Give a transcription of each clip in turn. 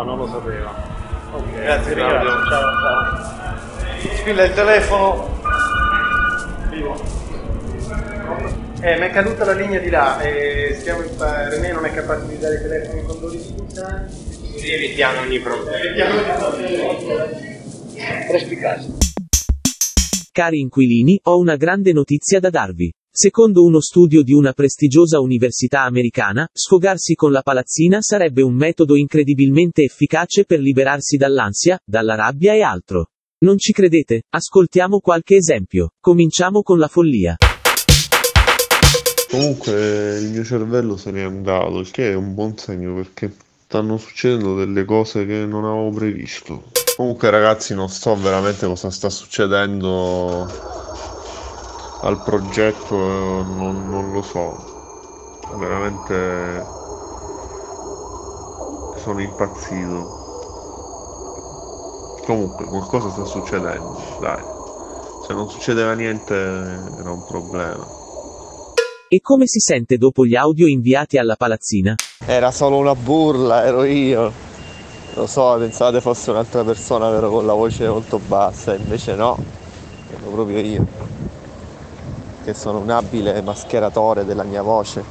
No, non lo sapeva. Ok, grazie Claudio. Ciao, ciao. Squilla il telefono. Vivo. Eh, mi è caduta la linea di là e stiamo in pa- René non è capace di dare i telefoni con 12 pulsanti. Così evitiamo ogni problema. Evitiamo ogni problema. Perspicace. Cari inquilini, ho una grande notizia da darvi. Secondo uno studio di una prestigiosa università americana, sfogarsi con la palazzina sarebbe un metodo incredibilmente efficace per liberarsi dall'ansia, dalla rabbia e altro. Non ci credete? Ascoltiamo qualche esempio. Cominciamo con la follia. Comunque il mio cervello se n'è andato, il che è un buon segno perché stanno succedendo delle cose che non avevo previsto. Comunque ragazzi non so veramente cosa sta succedendo al progetto, eh, non, non lo so. Veramente sono impazzito. Comunque qualcosa sta succedendo, dai. Se non succedeva niente era un problema. E come si sente dopo gli audio inviati alla palazzina? Era solo una burla, ero io. Lo so, pensate fosse un'altra persona, vero, con la voce molto bassa, invece no, ero proprio io. Che sono un abile mascheratore della mia voce.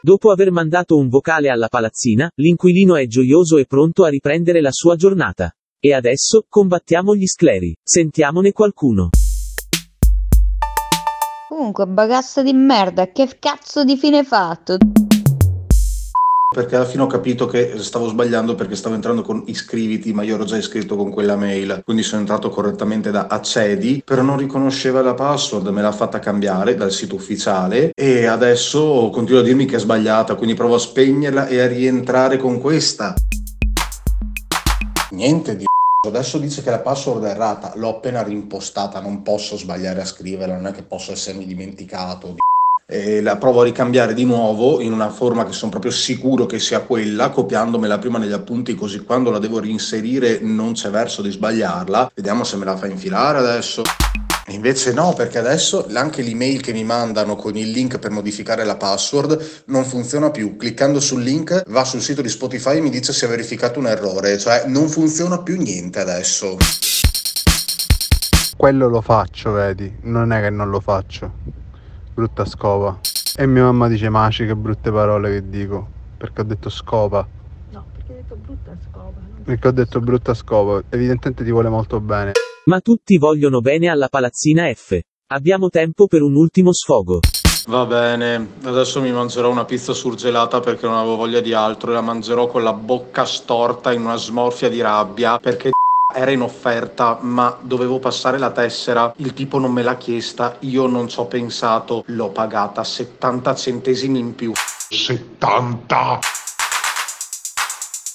Dopo aver mandato un vocale alla palazzina, l'inquilino è gioioso e pronto a riprendere la sua giornata. E adesso, combattiamo gli scleri. Sentiamone qualcuno. Comunque, bagassa di merda, che cazzo di fine hai fatto? Perché alla fine ho capito che stavo sbagliando perché stavo entrando con iscriviti, ma io ero già iscritto con quella mail, quindi sono entrato correttamente da accedi, però non riconosceva la password, me l'ha fatta cambiare dal sito ufficiale e adesso continua a dirmi che è sbagliata, quindi provo a spegnerla e a rientrare con questa. Niente di Adesso dice che la password è errata, l'ho appena rimpostata, non posso sbagliare a scriverla, non è che posso essermi dimenticato. Di... E la provo a ricambiare di nuovo in una forma che sono proprio sicuro che sia quella, copiandomela prima negli appunti così quando la devo reinserire non c'è verso di sbagliarla. Vediamo se me la fa infilare adesso. Invece no, perché adesso anche l'email che mi mandano con il link per modificare la password non funziona più. Cliccando sul link va sul sito di Spotify e mi dice se ha verificato un errore, cioè non funziona più niente adesso. Quello lo faccio, vedi, non è che non lo faccio. Brutta scopa. E mia mamma dice Maci che brutte parole che dico, perché ho detto scopa. No, perché hai detto brutta scopa. Perché ho detto brutta scopa, evidentemente ti vuole molto bene. Ma tutti vogliono bene alla palazzina F. Abbiamo tempo per un ultimo sfogo. Va bene, adesso mi mangerò una pizza surgelata perché non avevo voglia di altro e la mangerò con la bocca storta in una smorfia di rabbia perché era in offerta ma dovevo passare la tessera, il tipo non me l'ha chiesta, io non ci ho pensato, l'ho pagata 70 centesimi in più. 70!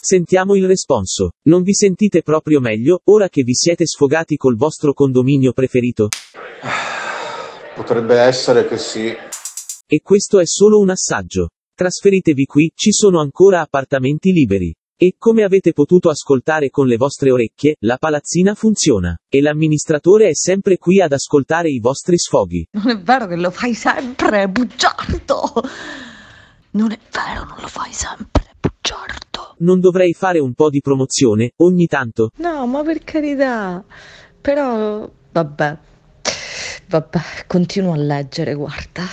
Sentiamo il responso. Non vi sentite proprio meglio, ora che vi siete sfogati col vostro condominio preferito? Potrebbe essere che sì. E questo è solo un assaggio. Trasferitevi qui, ci sono ancora appartamenti liberi. E come avete potuto ascoltare con le vostre orecchie, la palazzina funziona. E l'amministratore è sempre qui ad ascoltare i vostri sfoghi. Non è vero che lo fai sempre, bugiardo. Non è vero, non lo fai sempre, bugiardo. Non dovrei fare un po' di promozione, ogni tanto? No, ma per carità. Però, vabbè. Vabbè, continuo a leggere, guarda.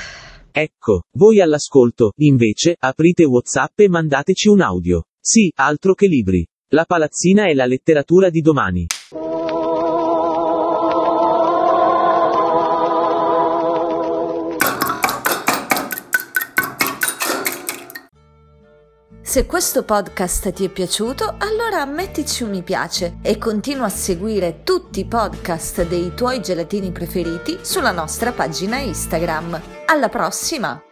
Ecco, voi all'ascolto, invece, aprite WhatsApp e mandateci un audio. Sì, altro che libri. La palazzina è la letteratura di domani. Se questo podcast ti è piaciuto, allora mettici un mi piace e continua a seguire tutti i podcast dei tuoi gelatini preferiti sulla nostra pagina Instagram. Alla prossima!